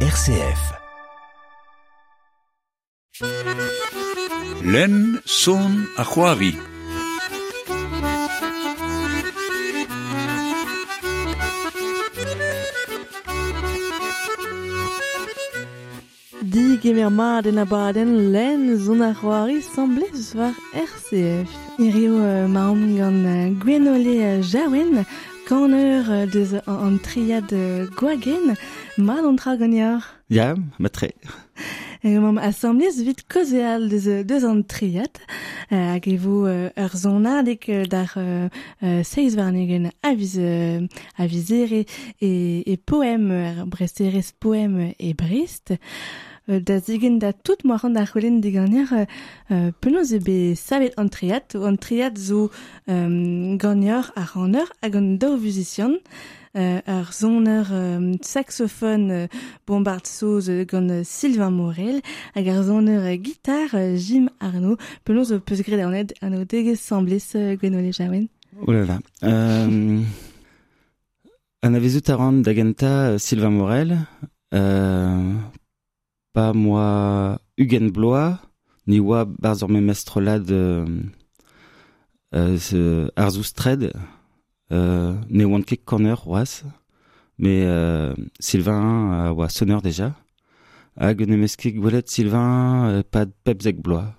RCF. Len son a c'hoari. Dig emer maden a baden len zon ar c'hoari semblez war RCF. Irio uh, maom gwenole uh, jawen, kan eur uh, deus an, triad Mal an tra gagnard Ya, ma tre. E mam assemblez vit koze al deus, deus an triat hag e vo ur zonadek d'ar euh, seiz varnegen aviz, uh, avizere e, e poem, ur bresterez poem e brist. da zigen da tout moran da c'holen diganir euh, penaos ebe savet an triat, an triat zo um, gagneur ar anor hag an daou vizisyon. Euh, ar zoner euh, saxophone euh, bombard soz euh, gant euh, Sylvain Morel hag ar euh, euh, Jim Arnaud penaos o peus gret an ed an o degez semblez euh, gwenole jawen. Oh là là. Euh, an avezout a ran da genta euh, Sylvain Morel, euh, pas moi Hugen Blois, ni oa barz ur memestrolad euh, euh, euh, ne oan ket corner oas, mais euh, Sylvain a oa sonner déjà. Hag ne meus ket gwelet Sylvain euh, pad pepzek Blois.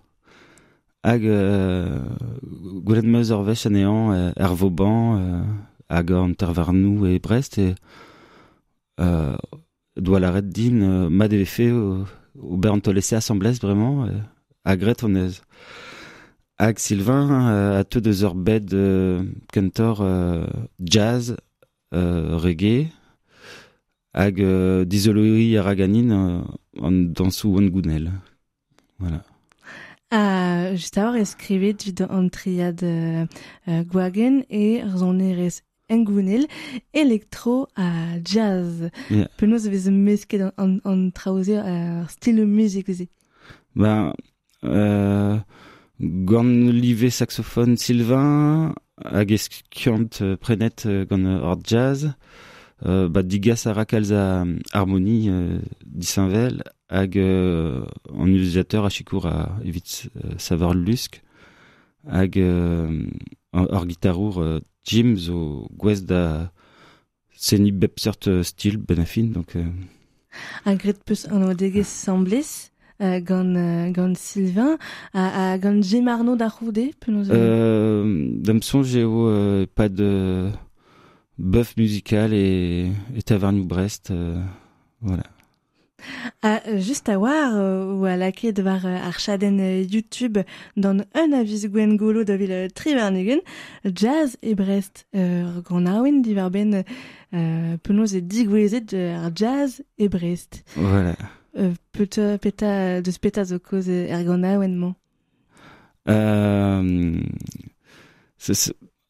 Hag euh, gwelet meus ur vech anean euh, er Vauban, euh, hag an tervarnou e Brest, et euh, doit la red din euh, ma fait au, au bern to laissé assemblès vraiment euh, à gret on est Ag Sylvain euh, a tout deux heures bed euh, cantor euh, jazz reggae ag euh, dizoloi a raganin euh, en dansou on gounel voilà Ah, just avoir escrivet vid an triad euh, gwagen e ar zonerez enggounel elektro a jazz. Yeah. Penaos vez mesket an, an, an traoze ar stil music ze. ben euh, gant live saxophone Sylvain. Hag eskiant euh, prenet euh, euh, ur jazz. Euh, ba digas a rakalz a harmonie euh, disinvel hag euh, an utilisateur a chikour a evit euh, savar lusk hag ur guitarour Jim zo gwez da seni bep sort euh, stil ben a fin donc euh, gant, euh, gant Sylvain a, a gant Jim Arnaud da c'houde penaos Euh, Dame son j'ai euh, pas de bœuf musical et, et Tavernou Brest. euh, voilà. Ah, euh, just a war euh, ou a laket war euh, ar chaden euh, YouTube dans un avis gwen golo da vil euh, trivernigen jazz e Brest euh, gant aouen divar ben euh, penaos e digwezet euh, ar jazz e Brest? Voilà. Euh, peta peta deus peta zo koz euh, er gant Euh,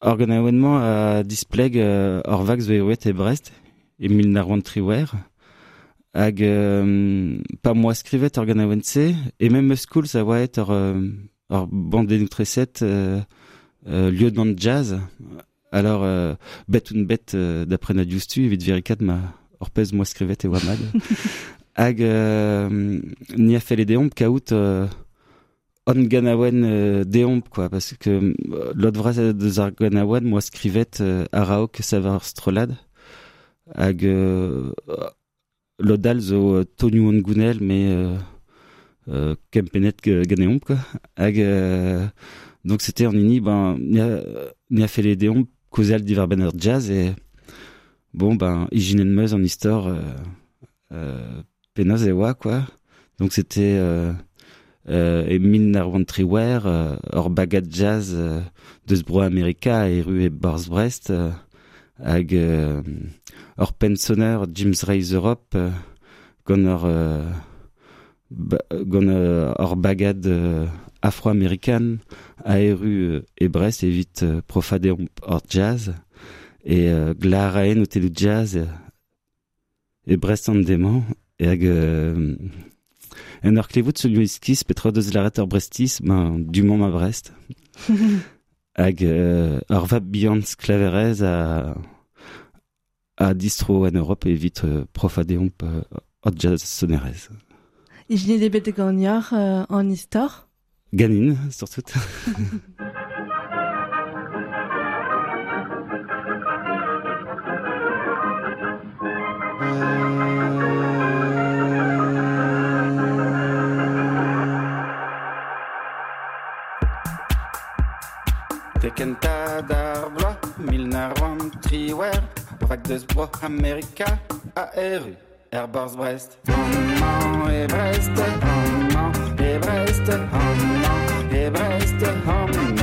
Organ aouennement a displeg euh, Orvax Veouet et Brest et Milnarwan Triwer hag euh, pas moi scrivet organ aouense et même school ça va être ur, euh, ur bande dénutreset euh, euh, lieutenant de jazz. Alors euh, bet un bet euh, d'après na justu evit verikat ma orpez moi scrivet et wamad hag euh, ni a fait les déompes kaout euh, on ganawen euh, quoi. Parce que euh, l'autre vrai de zar ganawen moi scrivet euh, araok savar strolad hag euh, l'odal zo euh, tonu on gounel mais euh, euh, kempenet ganeomp quoi. Hag euh, donc c'était en ini ben ni a, ni a fait les déomp causal divar jazz et bon ben iginen meuz en histoire euh, euh, quoi. Donc c'était euh, euh, Emile Narwan Triwer, euh, ur bagad jazz euh, deus bro Amerika e ru e Bars Brest, euh, hag euh, ur pensionner James Ray Europe, euh, ur, euh, euh, bagad euh, afro-amerikan a e ru euh, e Brest evit euh, profadeomp ur jazz, e euh, glar en jazz euh, e Brest an deman, euh, en ur klevout se luiskis petra deus laret ur brestis, ben, du mont ma Brest. hag euh, ur vab bihan sklaverez a, a distro en Europe evit euh, profadeomp euh, hot jazz sonerez. Gagnants euh, en histoire Ganine, surtout. triwer, vague de sbro America, ARU, Airbors Brest, Hamman et Brest, Hamman et Brest, Hamman et Brest, Hamman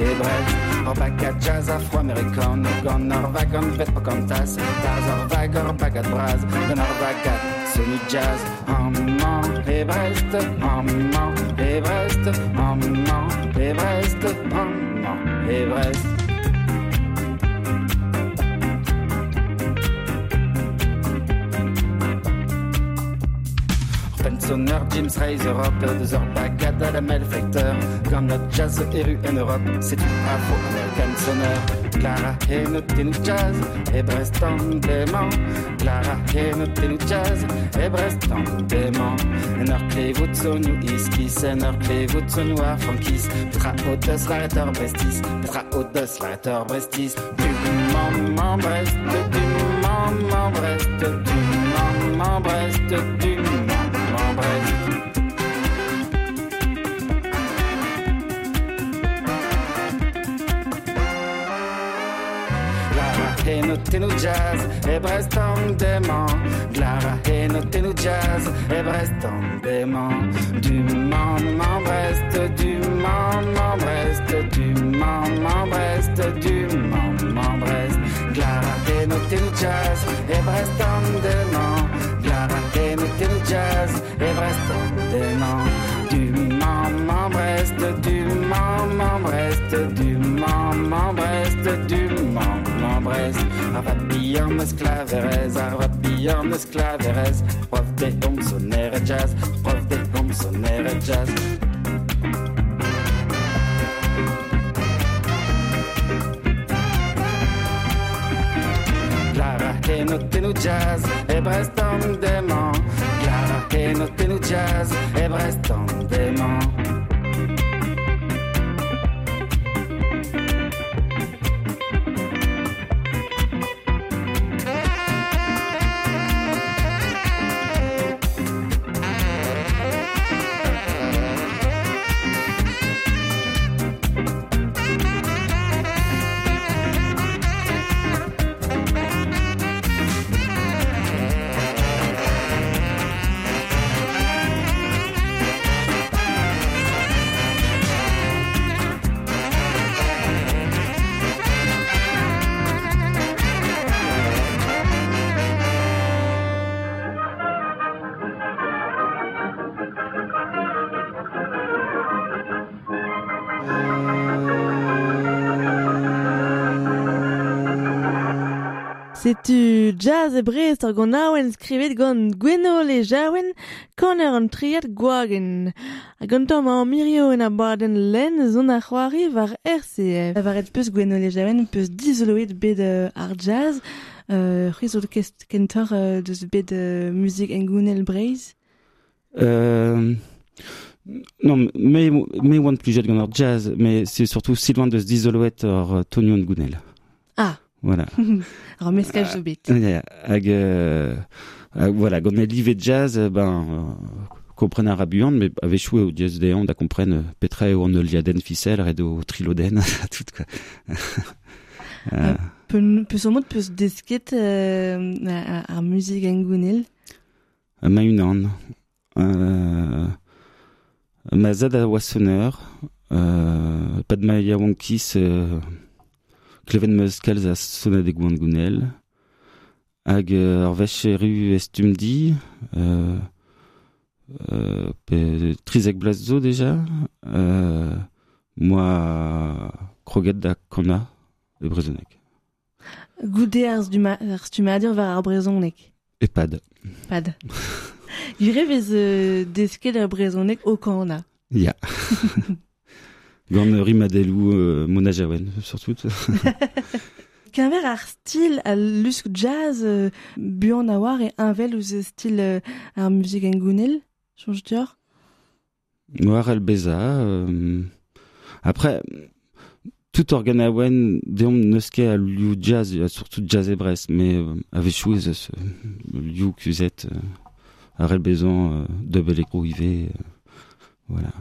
et Brest. Orvaga jazz afro-américain, gon orvagon vet pocantas, taz orvagor bagat braz, gon orvagat sonu jazz, Hamman et Brest, Hamman et Brest, Hamman et Brest, Hamman et Brest. Pensionner, James Rise Europe, deux heures bagada la malfacteur. Comme notre jazz éru en Europe, c'est du afro-américan sonneur. Clara et notre jazz, et Brest en dément. Clara et notre jazz, et Brest en dément. En or clé vous tsonu iskis, en or clé vous tsonu a frankis. Petra odos l'arrêteur brestis, petra odos l'arrêteur brestis. Du moment Brest, du moment Brest, du moment Brest, et notre jazz, et Brest en dément. Clara et notre jazz, et Brest en dément. Du moment Brest, du moment Brest, du moment Brest, du moment Brest. Clara et notre jazz, et Brest en dément. Clara et notre jazz, et Brest en dément. Brest, du moment Brest, du moment Brest, du moment Brest. Arvapillon esclaverez, arvapillon esclaverez. Prof de home sonner jazz, prof de home sonner jazz. Clara che notte no jazz e Brest en dément. Clara che notte no jazz e Brest en dément. C'est-tu jazz e Brest ar gant aouen skrivet gant gweno le jaouen koner an triad gwagen. A gantom an mirio en a baden len zon a c'hoari var RCF. Var et peus gweno le jaouen peus dizoloet bet euh, ar jazz. Euh, C'hwi zo kest kentor euh, deus bet euh, musik en gounel breiz. Euh, non, mais mais one plus jet gant ar jazz, mais c'est surtout Sylvain de Dizoloet or euh, Tonio Ngounel. Voilà. Ar meskaj. Ja, hag, euh, hag, voilà, gant e livet jazz, euh, ben, euh, kompren ar abuant, mais ave choue au diez deon da kompren euh, petra eo an liaden ficel red o triloden, tout quoi. Euh, Peus mod peus desket euh, ar ar musik en gounel. ma une an. Euh, ma zad a euh, pad ma euh, kleven meus kalz a gouan gounel, hag euh, ar vecheru estumdi, euh, euh, pe trizek blaz zo deja, euh, moi kroget da kona e brezonek. Goude ar stuma- ar stumadur var ar brezonek. E pad. Pad. Gure vez euh, desket ar brezonek o kanañ. Ya. euh, rimadelou euh, mona jawen, surtout. qu'un ar style à lusk jazz euh, buan a war et un vel ou style euh, ar musique engounel, change dior? Noir el beza. Euh, après, tout organ a wen deom neus ket a liou jazz, a surtout jazz e brest, mais euh, avec chou ez eus euh, liou kuzet euh, ar el bezan euh, ive, euh, voilà.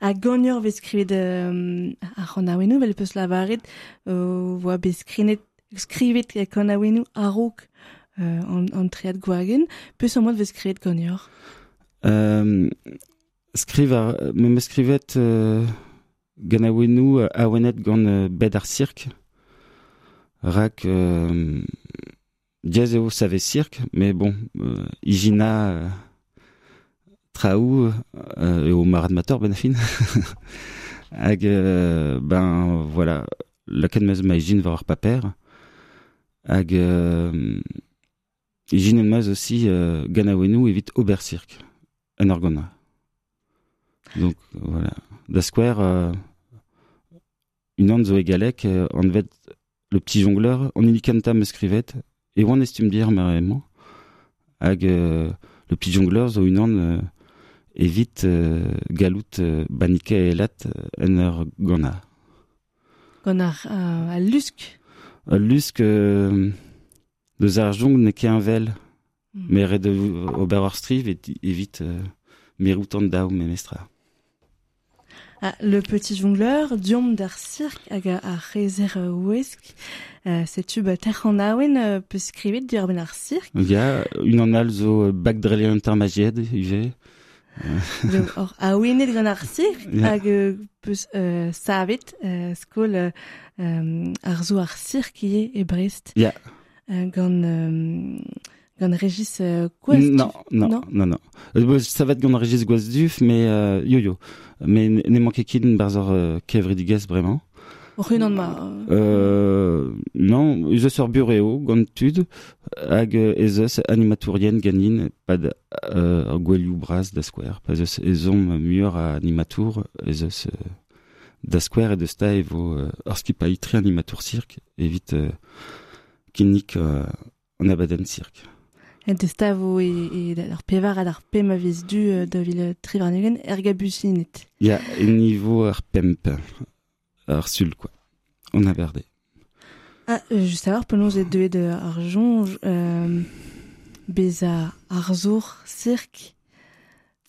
a gagnor vez skrivet euh, a c'hanaouennoù, vel peus lavaret, euh, voa bet skrinet, skrivet a c'hanaouennoù a rouk euh, an, an tread gwagen, peus an mod vez skrivet gagnor Euh, Skriv a, me me skrivet euh, ganaouennoù a wenet gant euh, bed ar sirk, rak... Euh, diaz eo save sirk, mais bon, euh, Igina... traoù euh, eo marad mator ben a fin. Hag, euh, ben voilà, laket meus ma Igine war ar paper. Hag, euh, Igine en aussi euh, gant a wenou evit ober cirque. En Donc voilà. Da square, euh, une an zo egalek, euh, an vet le petit jongleur, on ilikanta me skrivet, e oan estum dir merement, hag euh, le petit jongleur zo une an euh, evit euh, galout euh, banike e lat euh, en ur Gant ar euh, a lusk. Euh, lusk euh, deus ar jong ne ket un vel, Mm. mais red de ober ur striv et evit euh, meroutant daou me mestra. Ah, le petit jongleur, diom d'ar cirque hag a, a rezer ouesk, euh, setu ter an aouen euh, peus skrivet dir ben ar cirque. Il y a une an al zo euh, bag drelien. Le, or, aouenet gant ar cirque Ja. hag euh, peus euh, savet euh, skol euh, euh, ar zo ar cirque ie e Brest. Ja. Euh, gant, euh, gant Régis euh, Gouest. Non, non, Non? non, non. Euh, ça va être gant Régis mais euh, yo-yo. Mais n- ne manquait kin barzor euh, kevridiges vraiment? Rue nan ma. euh, Euh, non, eus eus ur bureau, gant tud, hag euh, ez eus animatorien ganin, pad euh, ur gwelioù braz da square. Pas eus ezom muur a animatour, ez eus euh, da square et de sta evo euh, ur skipaï tri animatour cirque, evit euh, kinnik euh, an abaden cirque. Et de stavo e, e ar pevar ad ar pem a vez du euh, da vil trivarnegen er gabusinet. Ya, e niveau ar pemp, ar sul, quoi. On a berdé. Ah, euh, just alors, penaos e deuet de ar jonj, euh, bez a ar zour cirque.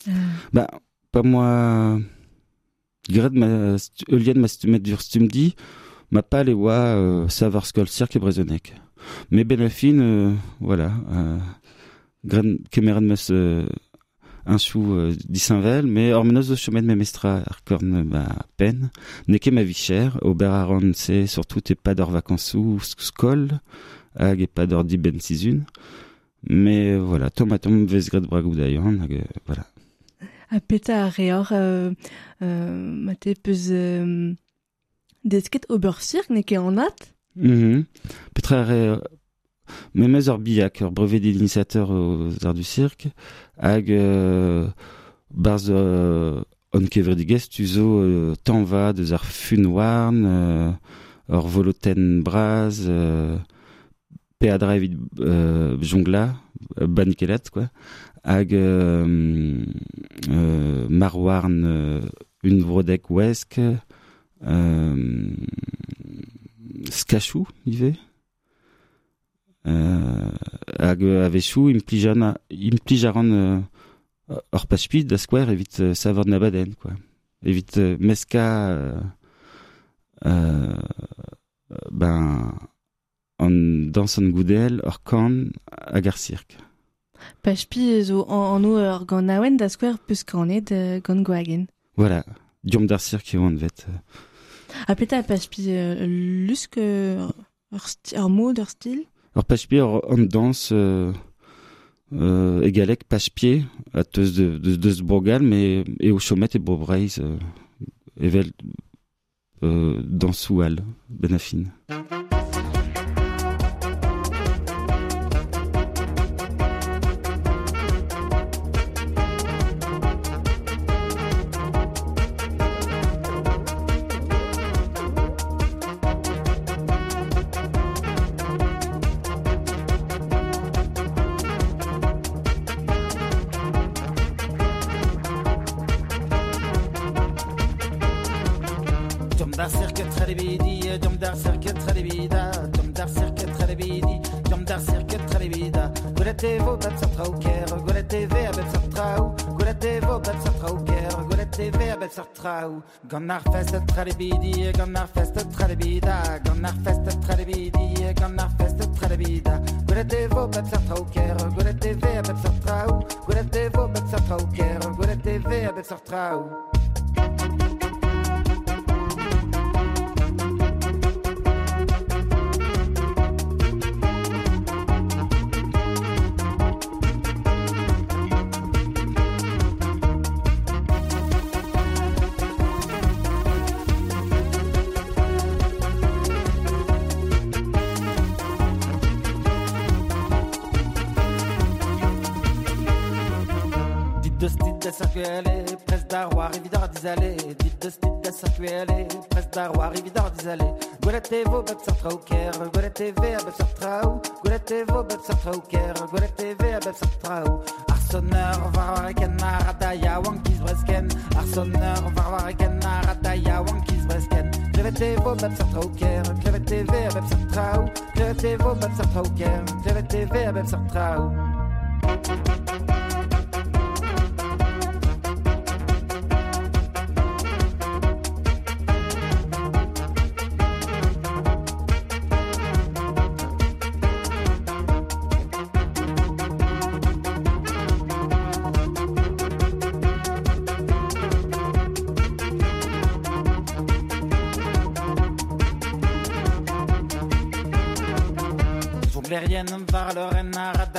Euh, Bah, pas moi. Gred ma eulien ma stumdi, ma pas les oa euh, savoir cirque et brezonek. Mais ben la fin, euh, voilà. Euh, meus euh, un chou euh, disinvel, mais ormenos o chomet me mestra ar korn ma pen. Neke ma vie chère, au beraron c'est surtout et pas d'or vacances ou skol, hag et pas d'or di ben sizun. Mais euh, voilà, tomatom vez gred bragou d'ailleurs, hag, euh, voilà. a peta a reor, euh, euh, ma te peus euh, desket ober cirque ne ket an at. Mhm. Petra re memez ur biak, ur brevet d'initiateur aux arts du cirque, hag euh, barz euh, on kevredigez tu zo euh, tan va deus ar fun euh, voloten braz, euh, pe evit euh, jongla, euh, banikelat, quoi, hag euh, euh, euh, euh, skachou. Euh, hag euh, avechou, implijan, implijaran euh, ur pachpid da square evit euh, savor nabaden, quoi. Evit euh, meska euh, euh, ben an dans an goudel ur kan hag ar cirque. Pachpi zo an, an o ur gant naouen da skwer peus kanet euh, gant gwagen. Voilà, diom d'ar cirque eo an vet. A peta a pachpi euh, lusk euh, ur, ur mod, ur stil. Ur pachpi ur an dans euh, euh, egalek pachpied a teus de, de, deus bourgal, mais e o chomet e bobreiz euh, evel euh, dans sartrau. Gannar fest tralibidi, gannar fest tralibida, gannar fest tralibidi, gannar fest tralibida. Gulate vo bat sartrauker, gulate ve a pres d'arroir, évidard d'isale. Golete vo bet sartra au ker, golete ve a bet sartra ou, golete vo bet sartra au bet sartra ou. Arsonneur, wankis bresken, arsonneur, wankis bresken. Au ker, clevete ve a bet sartra ou, clevete vo bet sartra au ve a bet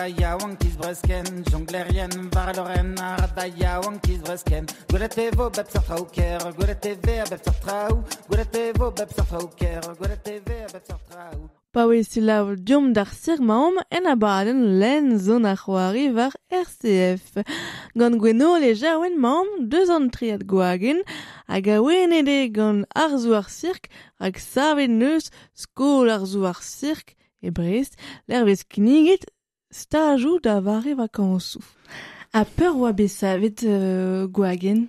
da yaouan kiz bresken Jonglerien var loren ar da yaouan kiz bresken. Gwelet e vo bep sar trao ker Gwelet e ve a bep sar trao Gwelet e bep sar trao ker Gwelet e a bep sar trao Paouez si laour diom d'ar sir maom en a baden len zon a c'hoari var RCF. Gant gweno le jaouen maom deus an triad gwagin hag a ede gant ar zo ar sirk hag savet neus skol ar zo ar sirk e brest l'ervez knigit stajou da vare vakansou. A peur oa besavet euh, gwagen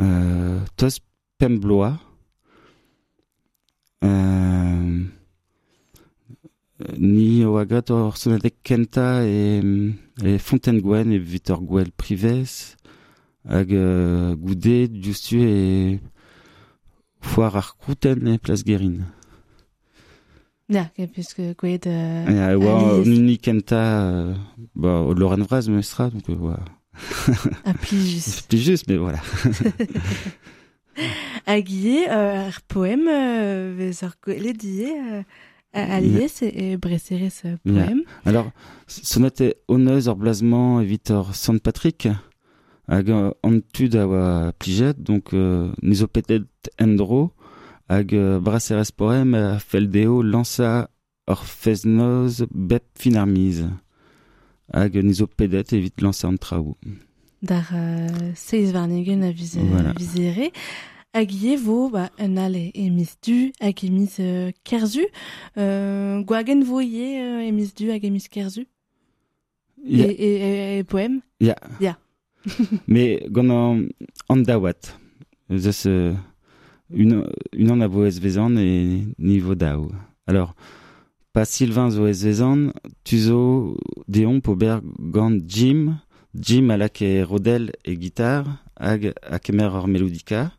Euh, tos pembloa. Euh, ni o agat or sonadek kenta e, e Fontaine e Vitor Gwell privez hag euh, goudet justu e foar ar krouten e. Ya, ke peus gweet... Euh, Ja, oa alies. ni kenta euh, ba, o Loren Vraz meustra, donc euh, oa. a plijus. C'est plus juste, mais voilà. Ie, euh, poem euh, vez ar gwele die euh, a alies e, e breserez euh, Ya. poem. Alors, sonate blazement evit ur Sant Patrick, hag euh, an tud a oa plijet, donc euh, nizo petet endro, hag euh, braserez poem a fel deo lansa ur feznoz bep fin ar miz. Hag nizo pedet evit lansa an traoù. Dar euh, seiz varnegen a viz, voilà. vizere. Hag ie vo ba, un ale emiz du hag emiz euh, kerzu. Euh, gwagen vo ie euh, emiz du hag emiz kerzu yeah. e, e, e, e poem Ya. Yeah. Ya. Yeah. Me gant an, an dawat. Zeus... Euh, une, une an a vo ez vezan e niveau daou. Alors, pa Sylvain zo ez vezan, tu zo deon po gant Jim, Jim alak rodel e gitar, hag a kemer ur melodika,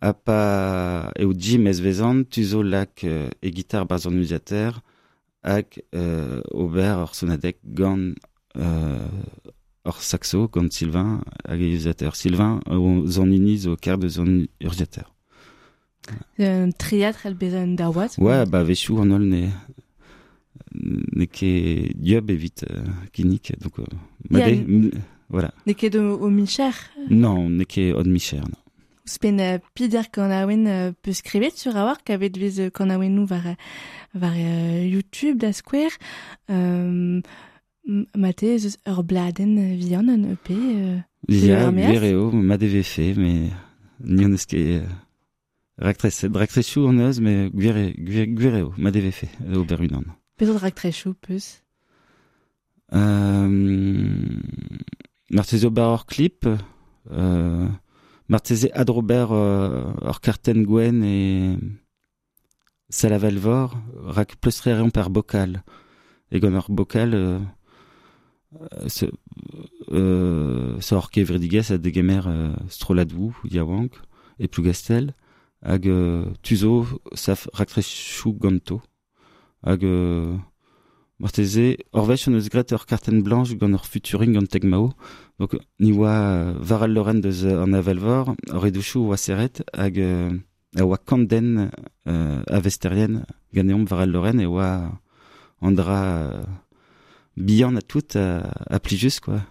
a pa Jim ez vezan, tu zo lak euh, e gitar baz an usater, hag euh, ober ur sonadek gant euh, ur saxo gant Sylvain hag e usater. Sylvain zan iniz o kar de. Un triatre el bezan dawat. Ouais, bah vechou an ol ne ne ket diob evit euh, kinik, donc euh, made, voilà. Ne ket o, milcher. Non, ne ket od micher, non. Ouspen uh, pider kan aouen uh, peus skrivet sur a war kavet vez uh, kan aouen nou var, euh, var uh, YouTube da square. Um, mate eus ur bladen uh, vian an EP. Uh, meaz gwereo, ma deve fe, mais ni an eus ket euh, raktreset, raktresou an eus, mais gwere- gwe- gwereo, ma deve fe, o ber unan. Pezot rak tre chou peus. Euh, Martezo bar hor clip, euh, Martese Adrobert euh, or Carten Gwen et Salavalvor rak pleustrereon per bocal. Egon or bocal euh, se, euh, se or kevridigas a degemer euh, stroladou, yawank, et plugastel, hag euh, tuzo saf raktrechoù ganto. Hag euh, marteze orvech an eus gret ur karten blanche gant ur futuring gant teg mao. Donc ni oa euh, varal loren deus an avelvor ur redouchou oa seret hag euh, a oa kanden euh, avesterien ganeom varal loren e oa andra euh, bihan a tout a, a plijus quoi.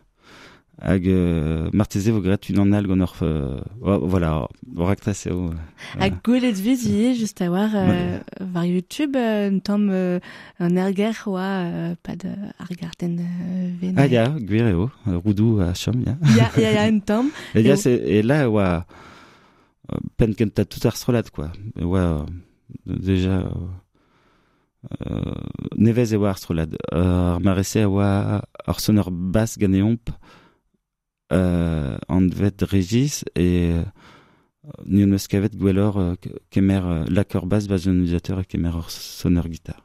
Hag euh, marteze vo gret un an al gant ur... Euh, voilà, ur aktas eo. Ha gwelet vizi, just a war euh, var YouTube, euh, un tamm euh, an erger oa euh, pad euh, ar garten euh, ven. Ah, ya, gwir eo, euh, roudou a chom, ya. Ya, ya, ya, un tamm. Et, c'est, et là, euh, pen kent tout ar strolat, quoi. Euh, déjà, euh, euh, nevez e oa ar strolad. Ar marese a oa ar sonor bas ganeomp euh, an vet regis et euh, ni an eus kavet gwellor euh, ke- kemer euh, lakor utilisateur e kemer ar sonor gitar.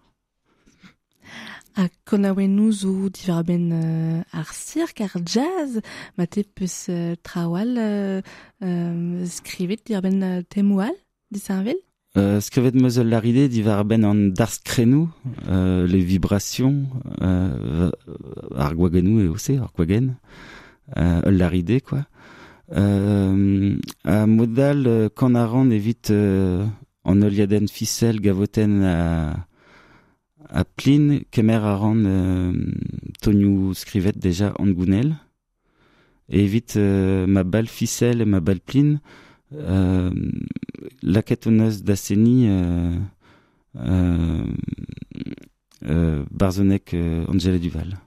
Ha konaouennou zo divar ben euh, ar cirque, ar jazz, ma te peus euh, trawal euh, euh, skrivet dir ben euh, temoual, disarvel? Euh, skrivet meus laride divar ben an dars krenou, euh, les vibrations, euh, ar gwagenou e ose, ar gwagen, euh, ul laride, quoi. Euh, a modal euh, kan a ran evit euh, an oliaden ficel gavoten a, a plin, kemer a ran euh, skrivet deja an gounel, e evit euh, ma bal ficel e ma bal plin, euh, laket on eus da seni euh, euh, euh, Barzonek euh, Angela Duval.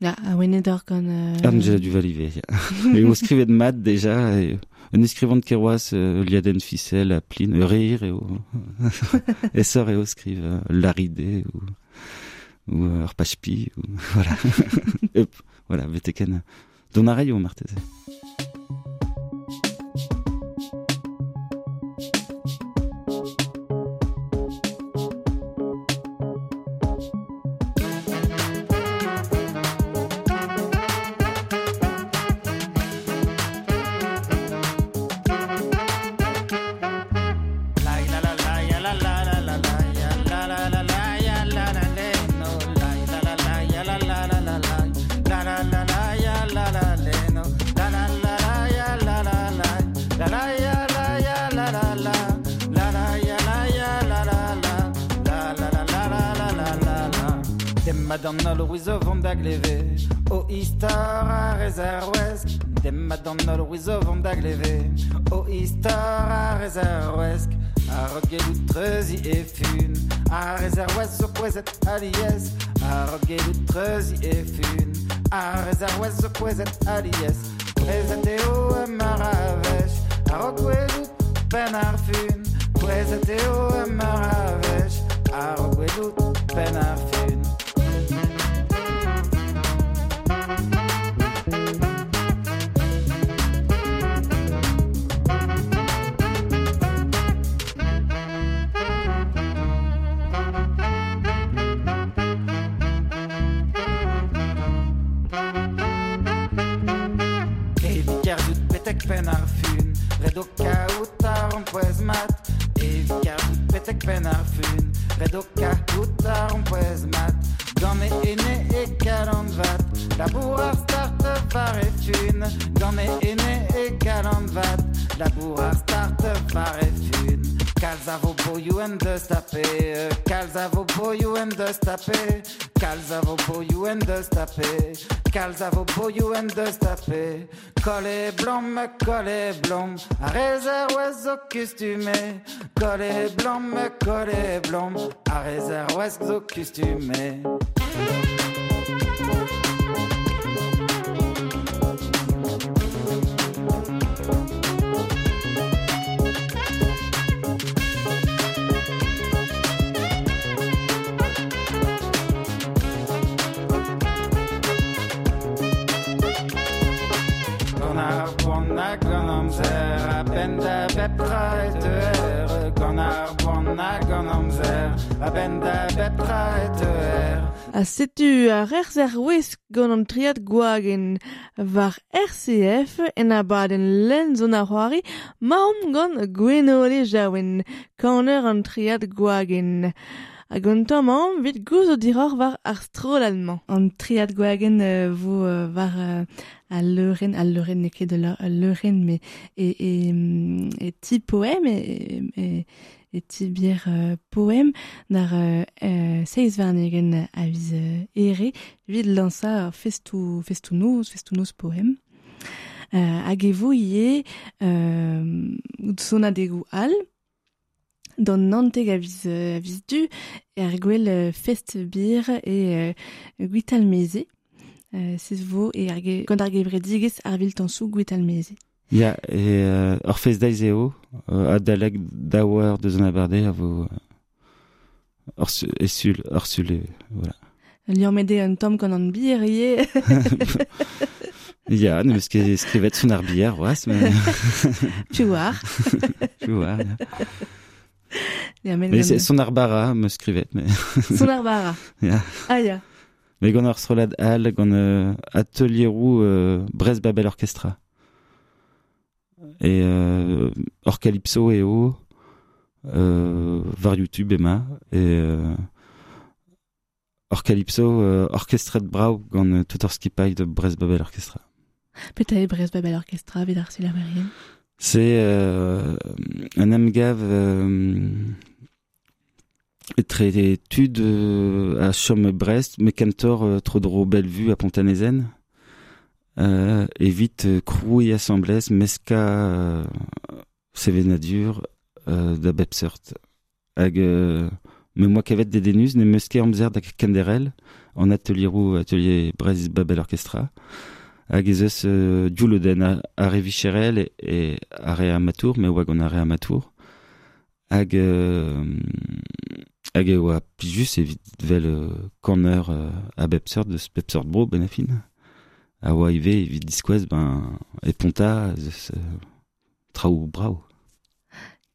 Ya, a wenet ur gant... Euh, Angela Duval ive, ya. et o skrivet mat deja, et, un eskrivant keroaz euh, liaden ficel a plin, e reir e o... e sor e o skriv euh, laride ou ou euh, ur pachpi, ou, voilà. voilà, beteken. Don a raio, marteze. Dagleve O Istar a Rezerwesk Dem Madonna Louise von Dagleve O Istar a Rezerwesk A Rogelut Trezi e Fun A Rezerwes zo kwezet alies A Rogelut Trezi e Fun A Rezerwes zo kwezet alies Kwezet eo e Maravesh A Rogelut Ben ar Fun Kwezet eo e Maravesh A Rogelut Ben ar Fun Kalz a vo boioù en deus tape Kalz a vo boioù en deus tape Colle blom me colle blom A rezer oez zo kustumé Colle blom me colle blom A rezer oez a ben da bet traet. A setu a rerzer wez gant an triad gwagen war RCF en a baden len zon a c'hoari maom gant gwenole jaouen kaner an triad gwagen. Hag an tamm vit gouzo diror war ar strol allemand. An triad gwagen euh, vo euh, war euh, a leuren, a leuren ne ket de leuren, me e, e, e ti poem e, e, e tibir euh, poem d'ar euh, euh, seiz a viz euh, ere vid lansa ar festou, festou noz, festou noz poem. Euh, hag e vo ie euh, sona degou al, d'an nanteg a viz du, er gwell fest bir e euh, guitalmeze. Euh, Sez vo e ar ge, gant ar gevrediges ar viltansou guitalmeze. Gwital meze. Ya, e uh, ur fez daiz eo, uh, a daleg daouar de zon abarde a vo uh, ur su- esul, ur sule, voilà. Liam mede un tom an bir ie. Ya, ne eus ket skrivet son ar bier, oas, mais Tu war. tu. Liam men Mais c'est son ar bara me skrivet, mais Son ar bara. Ah ya. mais gant ur srolad al, gant uh, atelierou uh, Brest Babel Orchestra. Et euh, ur calypso eo, euh, var YouTube ema, et euh, ur calypso euh, orchestret brau gant skipailh de Brest Babel Orchestra. Peta e Brest Babel Orchestra vid ar Sulamerien. C'est euh, un amgav très étude à Chaume-Brest, mais cantor trop Bellevue à Pontanezen. Euh, et vite euh, Crou et Assemblées, Mesca euh, Sevenadur euh, da Bepsert. Hag moi qu'avet des denus, ne mesquer amzer en atelier roux, atelier Brest Babel Orchestra. Hag ez eus euh, diouloden a, a revicherel e, a amatour, me oa gant a re amatour. Hag, hag pijus evit vel corner euh, de bepsort bro ben a fin. a oa ive evit diskouez ben e ponta zeus euh, traoù brao.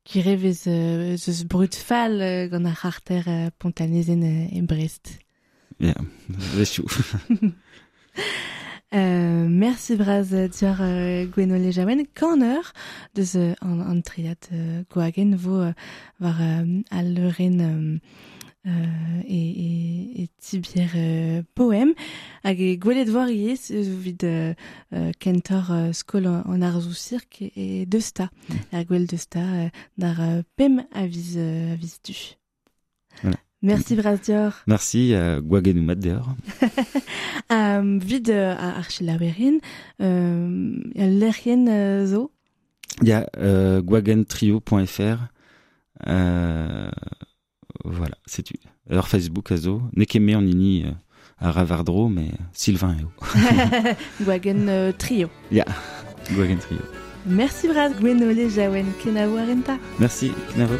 Kirev ez euh, zeus brut fall euh, gant ar c'harter euh, pontanezen euh, e Brest. Ya, vechou. euh, merci braz diar euh, Gwenole Jamen kanner deus euh, an, an triat euh, gwagen vo euh, war euh, al leuren euh, euh, e, e, e tibier euh, poem hag gwelet war ie vid kentor euh, skol an, ar zou cirk e, deusta er gwell deusta euh, dar pem a viz, euh, a viz du. Voilà. Merci braz dior. Merci à Gwagenou mat deor. Um, vid euh, a archilaverin, euh, lerien zo, Ya euh, gwagentrio.fr euh, voilà, c'est tu. Alors Facebook azo, nekeme en ini euh, à Ravardro, mais Sylvain eo. gwagen euh, trio. Ya, Gwagentrio. Merci braz Gwenole Jawen Kena Warenta. Merci, Knavo.